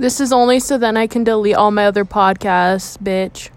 This is only so then I can delete all my other podcasts, bitch.